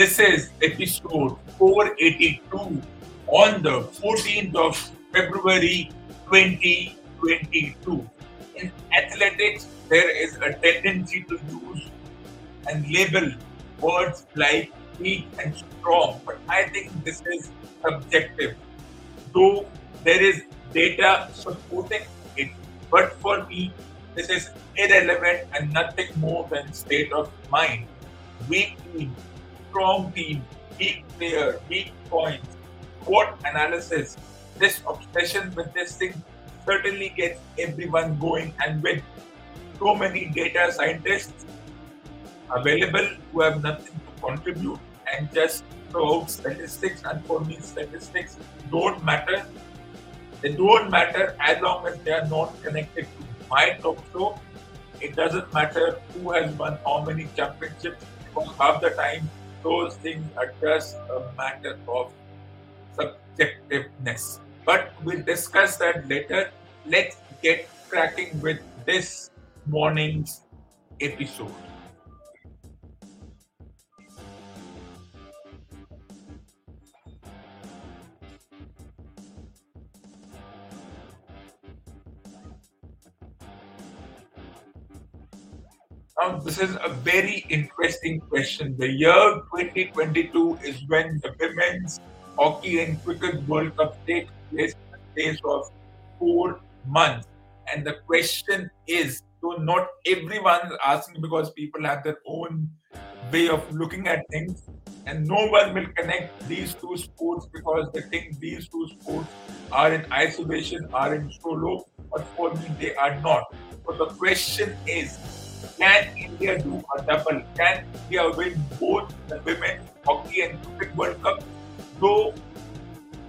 This is episode 482 on the 14th of February 2022. In athletics, there is a tendency to use and label words like weak and strong, but I think this is subjective. Though there is data supporting it, but for me, this is irrelevant and nothing more than state of mind. Weak strong team, big player, weak points, what analysis. This obsession with this thing certainly gets everyone going, and with so many data scientists available who have nothing to contribute and just throw out statistics, and for me, statistics don't matter. They don't matter as long as they are not connected to my talk show. It doesn't matter who has won how many championships, because half the time those things just a matter of subjectiveness. But we'll discuss that later. Let's get cracking with this morning's episode. Now, this is a very interesting question. The year 2022 is when the Women's Hockey and Cricket World Cup takes place in the space of four months. And the question is so, not everyone is asking because people have their own way of looking at things, and no one will connect these two sports because they think these two sports are in isolation, are in solo, but for me, they are not. So, the question is can India do a double? Can India win both the women hockey and cricket World Cup? Though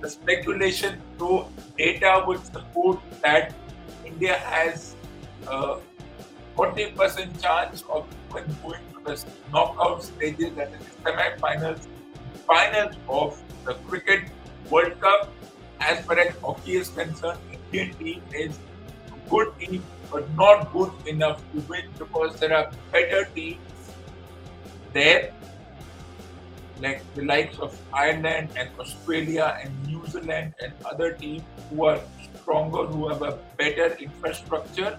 the speculation, though data would support that India has uh, a 40% chance of going to the knockout stages and the semi-finals, finals of the cricket World Cup. As far as hockey is concerned, Indian team is a good team but not good enough to win because there are better teams there, like the likes of Ireland and Australia and New Zealand and other teams who are stronger, who have a better infrastructure.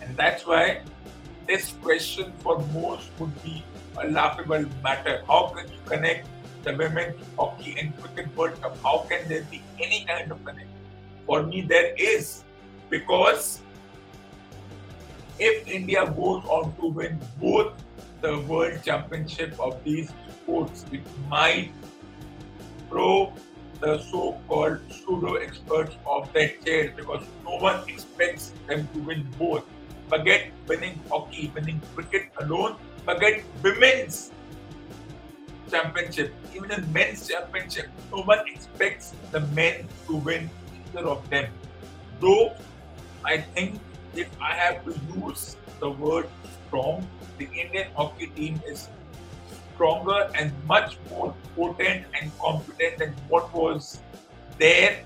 And that's why this question for most would be a laughable matter. How can you connect the women's hockey and cricket World Cup? How can there be any kind of connection? For me, there is because if India goes on to win both the world championship of these sports, it might throw the so-called pseudo experts off their chairs because no one expects them to win both. Forget winning hockey, winning cricket alone. Forget women's championship, even in men's championship, no one expects the men to win of them. Though I think if I have to use the word strong, the Indian hockey team is stronger and much more potent and competent than what was there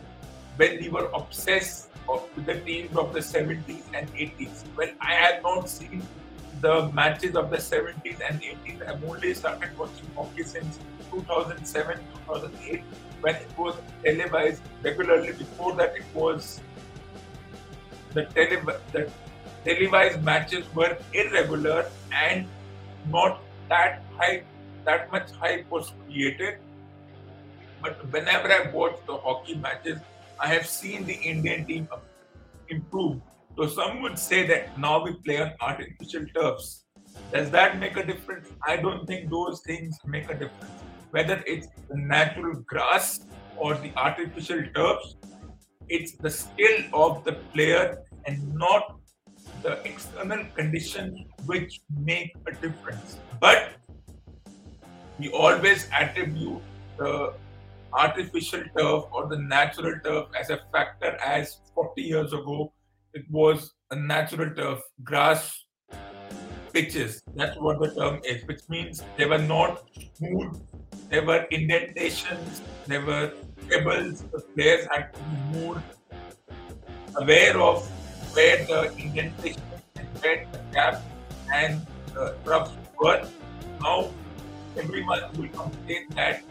when we were obsessed with the teams of the 70s and 80s. Well, I had not seen the matches of the 70s and 80s. I've only started watching hockey since 2007, 2008 when it was televised regularly. Before that, it was the, tele- the televised matches were irregular and not that high, that much hype was created. But whenever I watch the hockey matches, I have seen the Indian team improve. So some would say that now we play on artificial turfs. Does that make a difference? I don't think those things make a difference whether it's the natural grass or the artificial turfs, it's the skill of the player and not the external conditions which make a difference. But we always attribute the artificial turf or the natural turf as a factor as 40 years ago it was a natural turf grass pitches that's what the term is which means they were not smooth there were indentations, there were pebbles. The players had to be more aware of where the indentation and where the gap and the troughs were. now everyone will complain that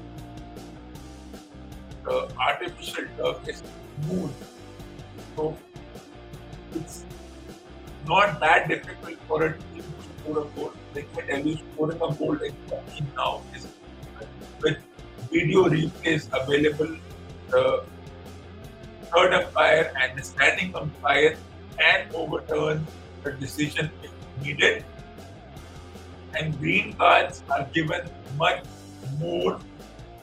the artificial turf is smooth. So it's not that difficult for a team to score a goal. They can tell you scoring a goal in now with video replays available, the third umpire and the standing umpire can overturn the decision if needed. And green cards are given much more.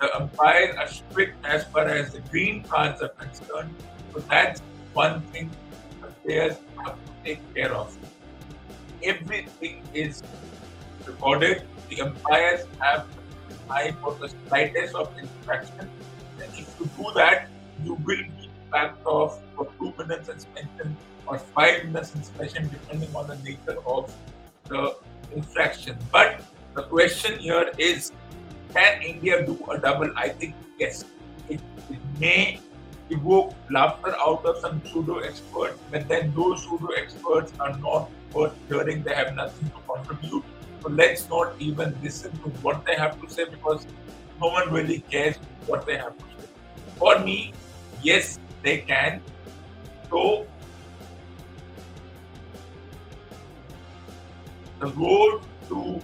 The umpires are strict as far as the green cards are concerned. So that's one thing the players have to take care of. Everything is recorded. The umpires have eye for the slightest of infraction. And if you do that, you will be backed off for two minutes suspension or five minutes suspension, depending on the nature of the infraction. But the question here is can India do a double? I think yes. It, it may evoke laughter out of some pseudo experts, but then those pseudo experts are not worth hearing. They have nothing to contribute. So let's not even listen to what they have to say because no one really cares what they have to say. For me, yes, they can. So the road to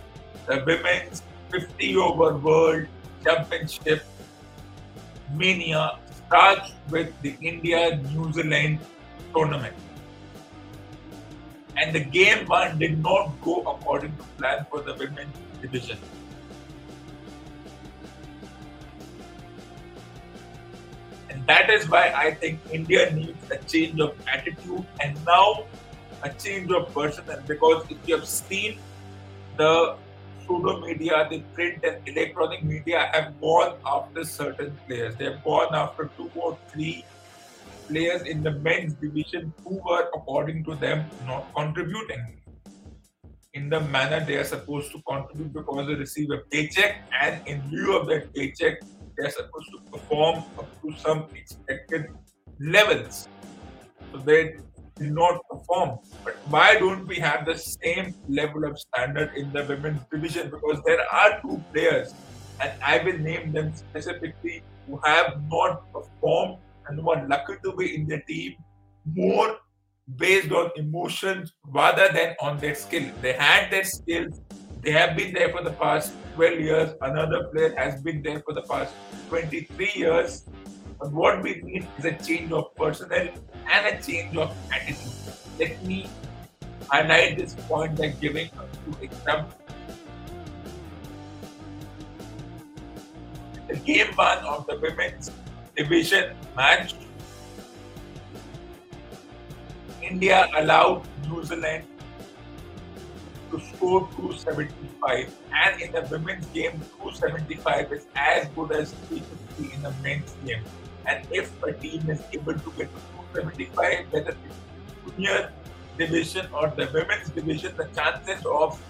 the women's 50 over world championship mania starts with the India New Zealand tournament. And the game one did not go according to plan for the women's division. And that is why I think India needs a change of attitude and now a change of personnel. Because if you have seen the pseudo media, the print and electronic media have gone after certain players. They have gone after two or three players in the men's division who were, according to them, not contributing in the manner they are supposed to contribute because they receive a paycheck, and in lieu of that paycheck, they are supposed to perform up to some expected levels. So they did not perform. But why don't we have the same level of standard in the women's division? Because there are two players, and I will name them specifically, who have not performed and who are lucky to be in the team more based on emotions rather than on their skill. They had their skills, they have been there for the past 12 years. Another player has been there for the past 23 years. But what we need is a change of personnel and a change of attitude. Let me highlight this point by giving a few examples. The game one of the women's division match, India allowed New Zealand to score 275 and in the women's game 275 is as good as 350 in the men's game. And if a team is able to get to 275 whether it's junior division or the women's division the chances of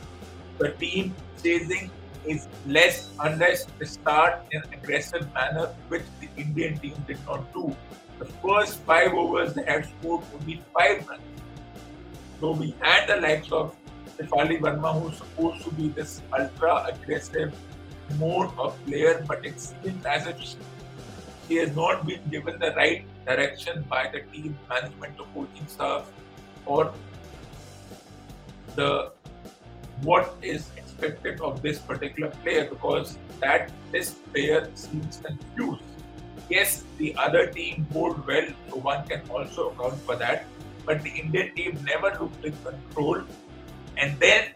the team chasing is less unless they start in an aggressive manner which the Indian team did not do. The first five overs they had scored only five runs. So we had the likes of Shefali Verma, who's supposed to be this ultra aggressive mode of player, but it seems as if she has not been given the right direction by the team management, the coaching staff, or the what is expected of this particular player because that this player seems confused. Yes, the other team bowled well, so one can also account for that. But the Indian team never looked in control and then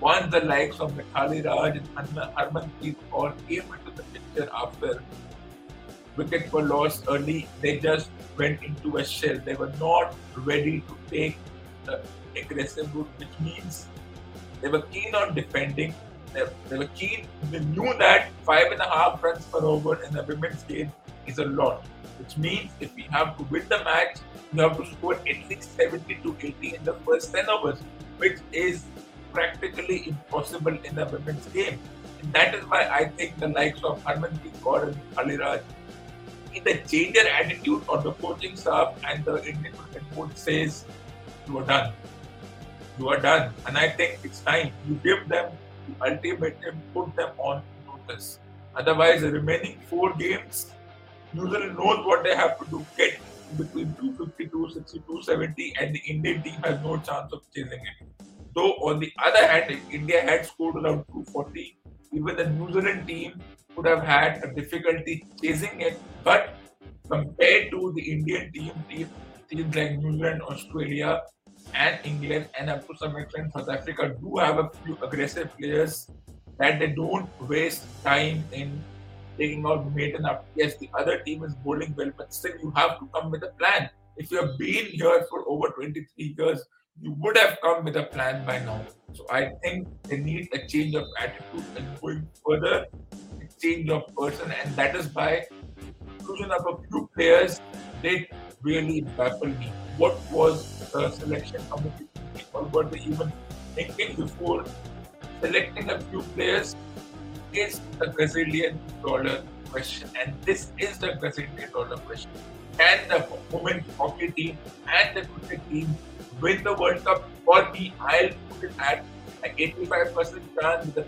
once the likes of Mithali Raj and Harmanpreet Kaur came into the picture after wickets were lost early, they just went into a shell. They were not ready to take the aggressive route, which means they were keen on defending. They, they were keen. They knew that five and a half runs per over in the women's game is a lot, which means if we have to win the match, you have to score at least 70 to 80 in the first 10 overs which is practically impossible in the women's game. And that is why I think the likes of Harmanpreet Kaur and Aliraj, in the change their attitude or the coaching staff and the Indian board says, you are done. You are done. And I think it's time. You give them the ultimatum put them on notice. Otherwise, the remaining four games, New Zealand knows what they have to do. Get between 250, 260, 270, and the Indian team has no chance of chasing it. Though, on the other hand, if India had scored around 240, even the New Zealand team would have had a difficulty chasing it. But compared to the Indian team, team teams like New Zealand, Australia, and England, and up to some extent South Africa, do have a few aggressive players that they don't waste time in taking out Maiden up. Yes, the other team is bowling well, but still you have to come with a plan. If you have been here for over 23 years, you would have come with a plan by now. So I think they need a change of attitude and going further, a change of person, and that is why inclusion of a few players did really baffle me. What was the selection committee or were they even thinking before selecting a few players is the Brazilian dollar question. And this is the Brazilian dollar question. Can the women's hockey team and the cricket team win the World Cup? For me, I'll put it at an 85% chance with a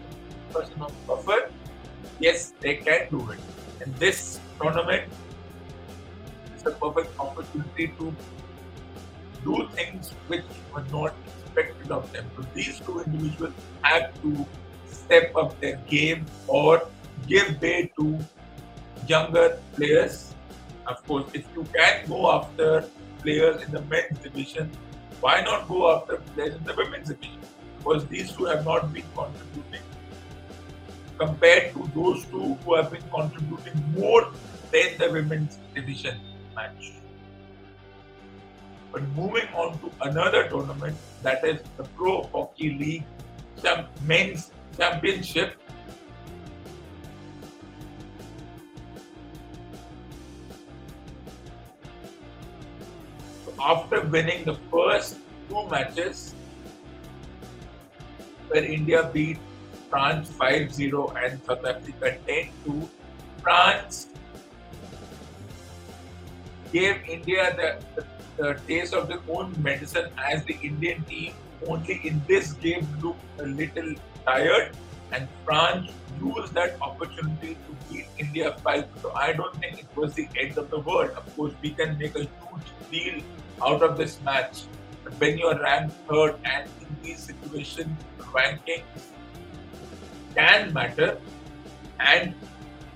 50% of buffer. Yes, they can do it. And this tournament is a perfect opportunity to do things which were not expected of them. So these two individuals have to step up their game or give way to younger players. Of course, if you can go after players in the men's division, why not go after players in the women's division? Because these two have not been contributing compared to those two who have been contributing more than the women's division match. But moving on to another tournament, that is the Pro Hockey League Men's Championship. After winning the first two matches, where India beat France 5-0 and South Africa 10-2, France gave India the, the the taste of their own medicine as the Indian team only in this game looked a little tired and France used that opportunity to beat India 5. So I don't think it was the end of the world. Of course, we can make a huge deal out of this match. But when you're ranked third and in these situations, ranking can matter. And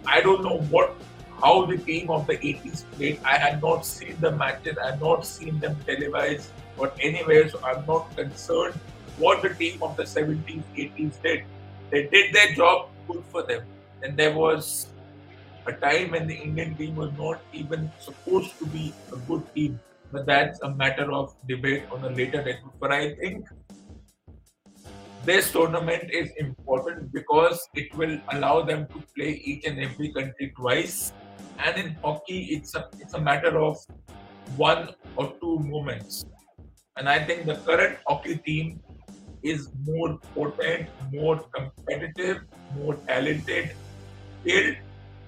I don't know what how the team of the 80s played. I had not seen the matches, I had not seen them televised or anywhere, so I'm not concerned what the team of the 70s, 80s did. They did their job, good for them. And there was a time when the Indian team was not even supposed to be a good team. But that's a matter of debate on a later date. But I think this tournament is important because it will allow them to play each and every country twice and in hockey, it's a it's a matter of one or two moments. And I think the current hockey team is more potent, more competitive, more talented, skilled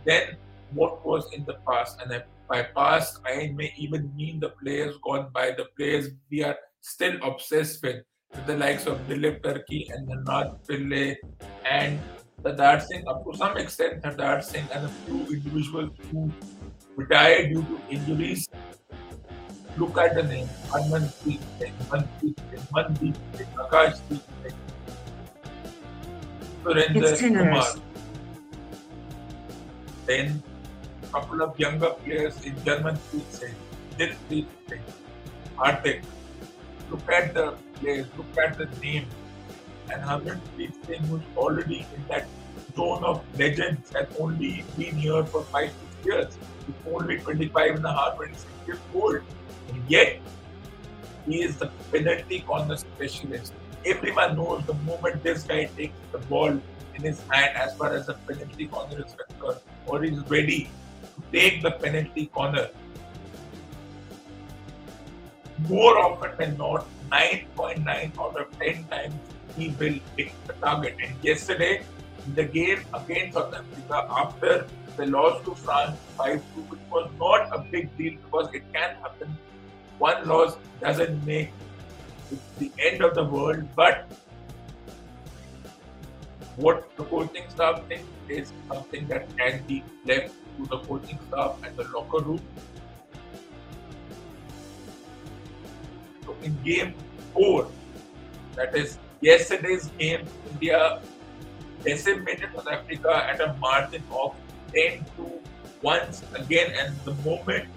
than what was in the past. And by past, I may even mean the players gone by, the players we are still obsessed with, with the likes of Dilip Tirkey and Harnath Pillay and Sardar Singh, up to some extent, Sardar Singh and a few individuals who retired due to injuries. Look at the name Harmanpreet Singh, Manpreet Singh, Mandeep Singh, Akashdeep Singh, Surinder Kumar. Then a couple of younger players in Jarmanpreet Singh, Dilpreet Singh, Hardik. Look at the players, look at the name and Harmanpreet Singh, who's already in that zone of legends, has only been here for five, six years. He's only 25 and a half, 26 years old. And yet, he is the penalty corner specialist. Everyone knows the moment this guy takes the ball in his hand as far as the penalty corner is concerned, or is ready to take the penalty corner. More often than not, 9.9 out of 10 times he will hit the target. And yesterday, the game against South Africa, after the loss to France 5 2, which was not a big deal because it can happen. One loss doesn't make the end of the world, but what the coaching staff thinks is something that can be left to the coaching staff and the locker room. So in game four, that is yesterday's game, India decimated South Africa at a margin of 10 to once again, and the moment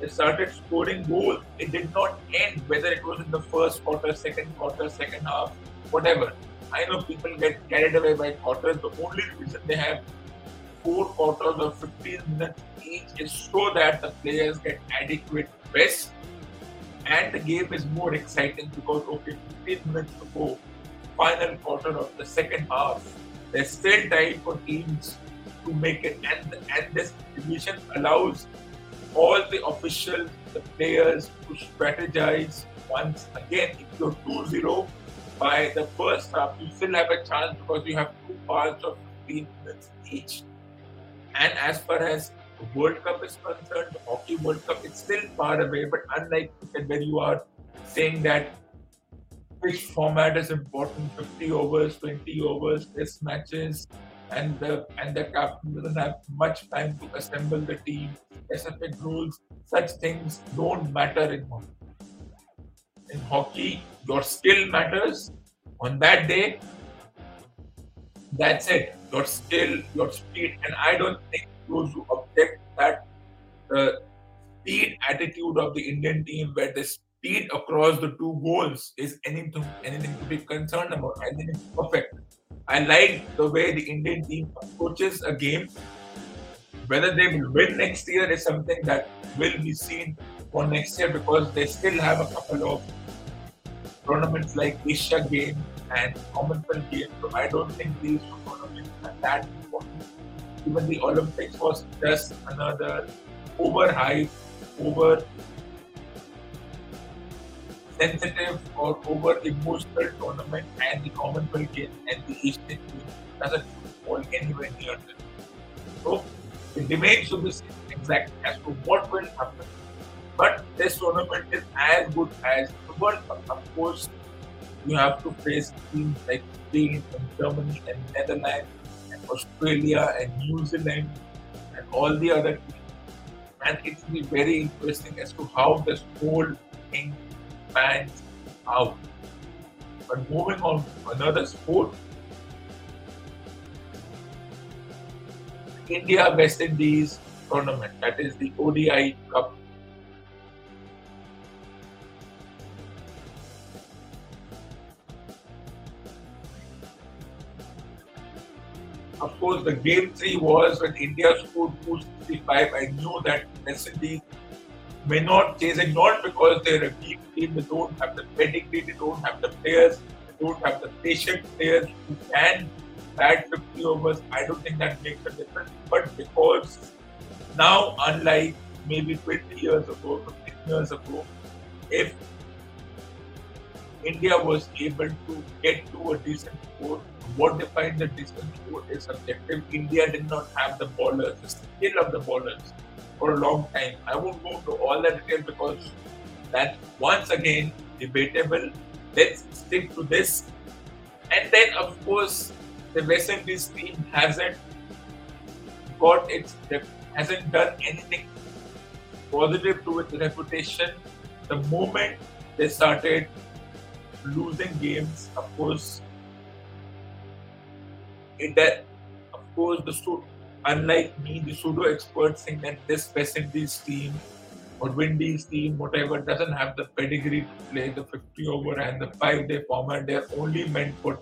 they started scoring goals, it did not end, whether it was in the first quarter, second quarter, second half, whatever. I know people get carried away by quarters. The only reason they have four quarters of 15 minutes each is so that the players get adequate rest and the game is more exciting because okay, 15 minutes to go, final quarter of the second half, there's still time for teams to make it, and and this division allows all the officials, the players to strategize once again. If you're 2-0 by the first half, you still have a chance because you have two parts of 15 minutes each. And as far as World Cup is concerned, the Hockey World Cup, it's still far away, but unlike when you are saying that which format is important 50 overs, 20 overs, test matches, and the and the captain doesn't have much time to assemble the team, specific rules, such things don't matter in hockey. In hockey, your skill matters. On that day, that's it. Your skill, your speed, and I don't think those who object that the speed attitude of the Indian team, where the speed across the two goals is anything anything to be concerned about. I think it's perfect. I like the way the Indian team approaches a game. Whether they will win next year is something that will be seen for next year because they still have a couple of tournaments like Asia Games and Commonwealth Games. So I don't think these tournaments are that important. Even the Olympics was just another over overhyped, over sensitive or over emotional tournament and the Commonwealth Games and the Asian Games doesn't fall anywhere near this. So it remains to be seen exactly as to what will happen. But this tournament is as good as the World Cup. Of course, you have to face teams like Spain and Germany and Netherlands and Australia and New Zealand and all the other teams. And it will be very interesting as to how this whole thing pans out. But moving on to another sport, India West Indies tournament, that is the ODI Cup. Of course, the game three was when India scored 265. I knew that West Indies may not chase it, not because they're a weak team, they don't have the pedigree, they don't have the players, they don't have the patient players who can bat 50 overs. I don't think that makes a difference. But because now, unlike maybe 20 years ago, 15 years ago, if India was able to get to a decent score, what defines a decent score is subjective. India did not have the ballers, the skill of the ballers for a long time. I won't go into all the detail because that once again debatable. Let's stick to this. And then, of course, the West Indies team hasn't got its hasn't done anything positive to its reputation. The moment they started losing games, of course, it that of course the unlike me, the pseudo experts think that this West Indies team or Windies team, whatever, doesn't have the pedigree to play the 50 over and the five day format. They're only meant for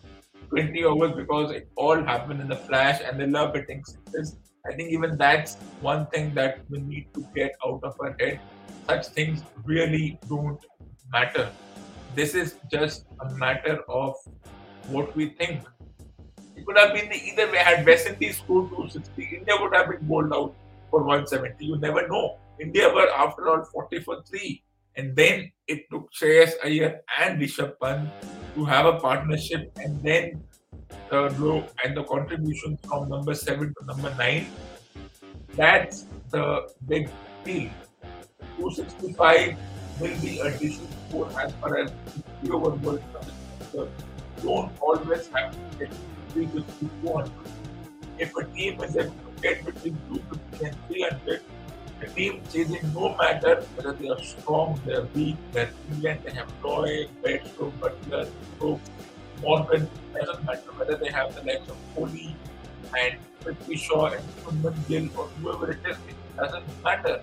20 overs because it all happened in the flash and they love hitting sixes. I think even that's one thing that we need to get out of our head. Such things really don't matter. This is just a matter of what we think could have been either way. Had West Indies scored 260, India would have been bowled out for 170. You never know. India were, after all, 40 for 3. And then it took Shreyas Iyer and Rishabh Pant to have a partnership and then the grow and the contributions from number 7 to number 9. That's the big deal. 265 will be a decent score as far as the over World. Don't always have to get 350, 400. If a team is able to between 250 and 300, the team chasing no matter whether they are strong, they are weak, they're brilliant, they have Roy, Bairstow, Buttler, Stokes, Morgan, doesn't matter whether they have the likes of Kohli and Prithvi Shaw and Shubman Gill or whoever it is, it doesn't matter.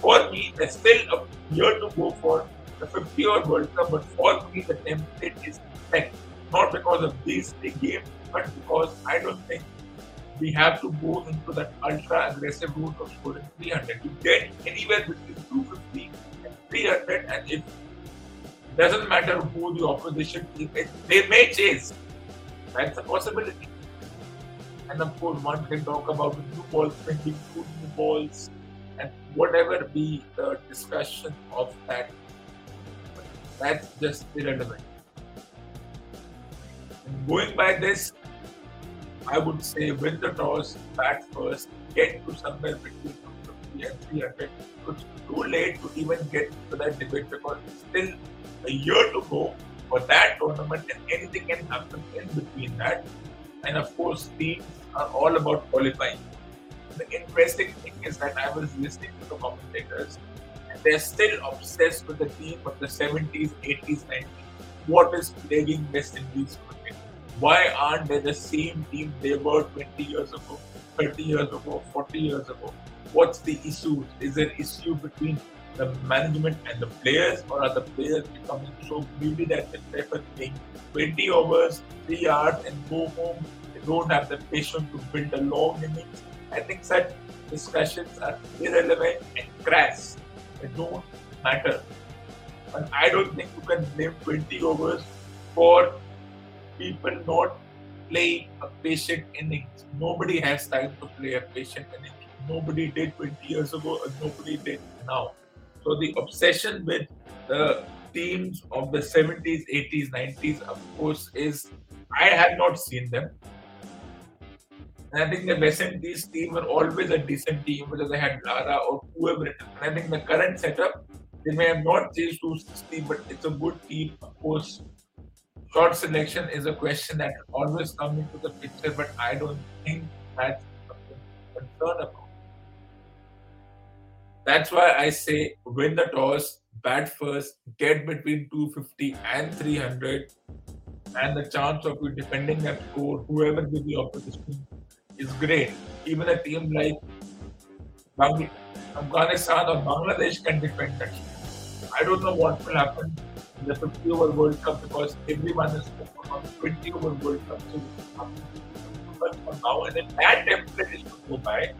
For me, there's still a year to go for the 50 over World Cup, but for me, the template is set. Not because of these big but because I don't think we have to go into that ultra aggressive route of scoring 300. You get anywhere between 250 and 300, and if doesn't matter who the opposition is, they may chase. That's a possibility. And of course, one can talk about the new balls, spending two new balls, and whatever be the discussion of that. That's just irrelevant. Going by this, I would say win the toss, bat first, get to somewhere between 250 and 300. It's too late to even get to that debate because it's still a year to go for that tournament and anything can happen in between that. And of course, teams are all about qualifying. The interesting thing is that I was listening to the commentators and they're still obsessed with the team of the 70s, 80s, 90s. What is plaguing West Indies? Why aren't they the same team they were 20 years ago, 30 years ago, 40 years ago? What's the issue? Is there issue between the management and the players, or are the players becoming so greedy that they prefer playing 20 overs, 3 yards, and go home? They don't have the patience to build a long innings. I think such discussions are irrelevant and crass. They don't matter. And I don't think you can blame 20 overs for people not playing a patient innings. Nobody has time to play a patient innings. Nobody did 20 years ago, and nobody did now. So the obsession with the teams of the 70s, 80s, 90s, of course, is I have not seen them. And I think the West Indies team were always a decent team because they had Lara or whoever it is. And I think the current setup, they may have not changed 260, but it's a good team. Of course, short selection is a question that always comes into the picture, but I don't think that's a concern about. That's why I say win the toss, bat first, get between 250 and 300, and the chance of you defending that score, whoever be the opposition, is great. Even a team like Afghanistan or Bangladesh can defend that. I don't know what will happen the 50 over World Cup because everyone is focused on 20 over World Cup. So but for now, and if that template is to go by,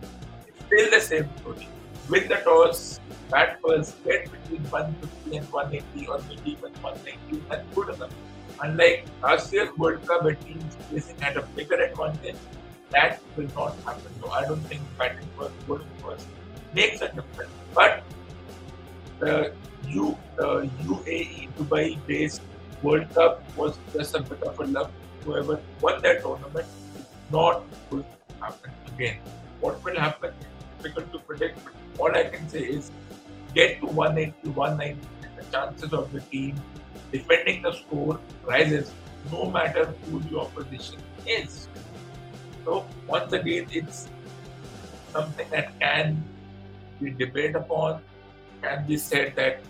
it's still the same story win the toss, bat first, get between 150 and 180 or maybe even 190, that's good enough. Unlike last year's World Cup, where teams facing had a bigger advantage, that will not happen. So I don't think batting first, bowling first makes a difference. But the U, uh, the UAE Dubai based World Cup was just a bit of a luck. Whoever won that tournament not going to happen again. What will happen is difficult to predict, all I can say is get to 180, 190, and the chances of the team defending the score rises no matter who the opposition is. So once again, it's something that can be debated upon, can be said that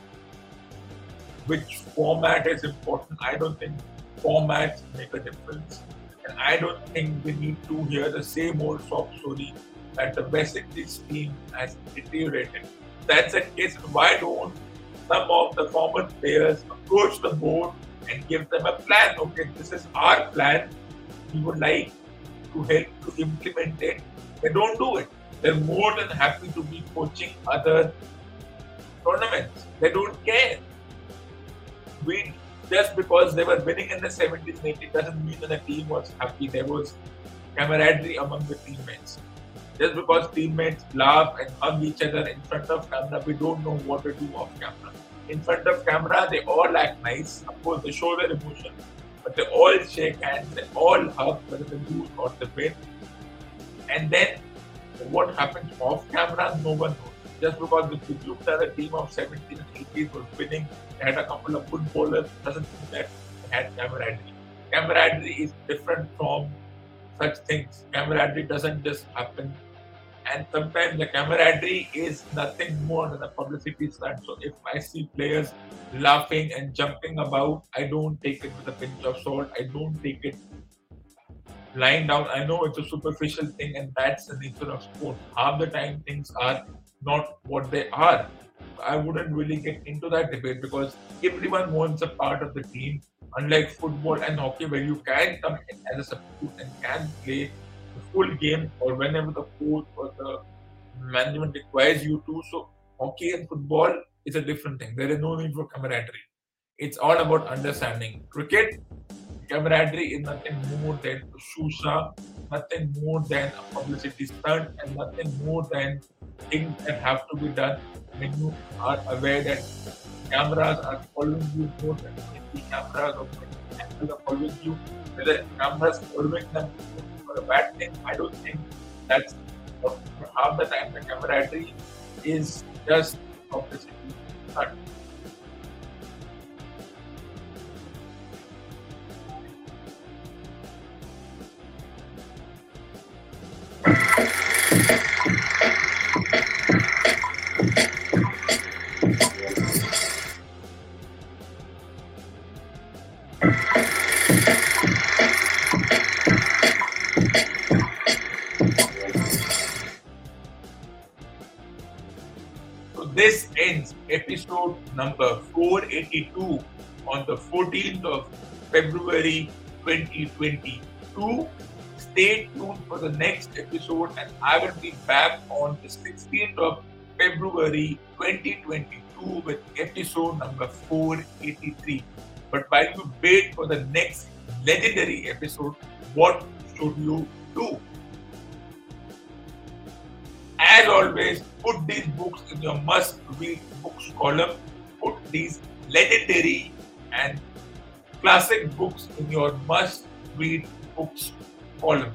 which format is important. I don't think formats make a difference. And I don't think we need to hear the same old sob story that the West Indies team has deteriorated. That's a case. Why don't some of the former players approach the board and give them a plan? Okay, this is our plan. We would like to help to implement it. They don't do it. They're more than happy to be coaching other tournaments. They don't care. We just because they were winning in the 70s and 80s doesn't mean that the team was happy. There was camaraderie among the teammates. Just because teammates laugh and hug each other in front of camera, we don't know what to do off camera. In front of camera, they all act nice. Of course, they show their emotion, but they all shake hands, they all hug, whether they lose or they win. And then what happens off camera, no one knows. Just because the looked at a team of 17 and 18 was winning, they had a couple of good bowlers, doesn't mean that they had camaraderie. camaraderie is different from such things. Camaraderie doesn't just happen. And sometimes the camaraderie is nothing more than a publicity stunt. So if I see players laughing and jumping about, I don't take it with a pinch of salt. I don't take it lying down. I know it's a superficial thing, and that's the nature of sport. Half the time, things are not what they are. I wouldn't really get into that debate because everyone wants a part of the team. Unlike football and hockey, where you can come in as a substitute and can play the full game or whenever the coach or the management requires you to. So, hockey and football is a different thing. There is no need for camaraderie. It's all about understanding. Cricket, camaraderie is nothing more than a shusha, nothing more than a publicity stunt, and nothing more than things that have to be done when you are aware that cameras are following you more than 20 cameras or 20 cameras are following you. Whether cameras following them for a bad thing, I don't think that's half the time the camaraderie is just publicity stunt. Ends episode number 482 on the 14th of February 2022. Stay tuned for the next episode, and I will be back on the 16th of February 2022 with episode number 483. But while you wait for the next legendary episode, what should you do? As always, put these books in your must read books column. Put these legendary and classic books in your must read books column.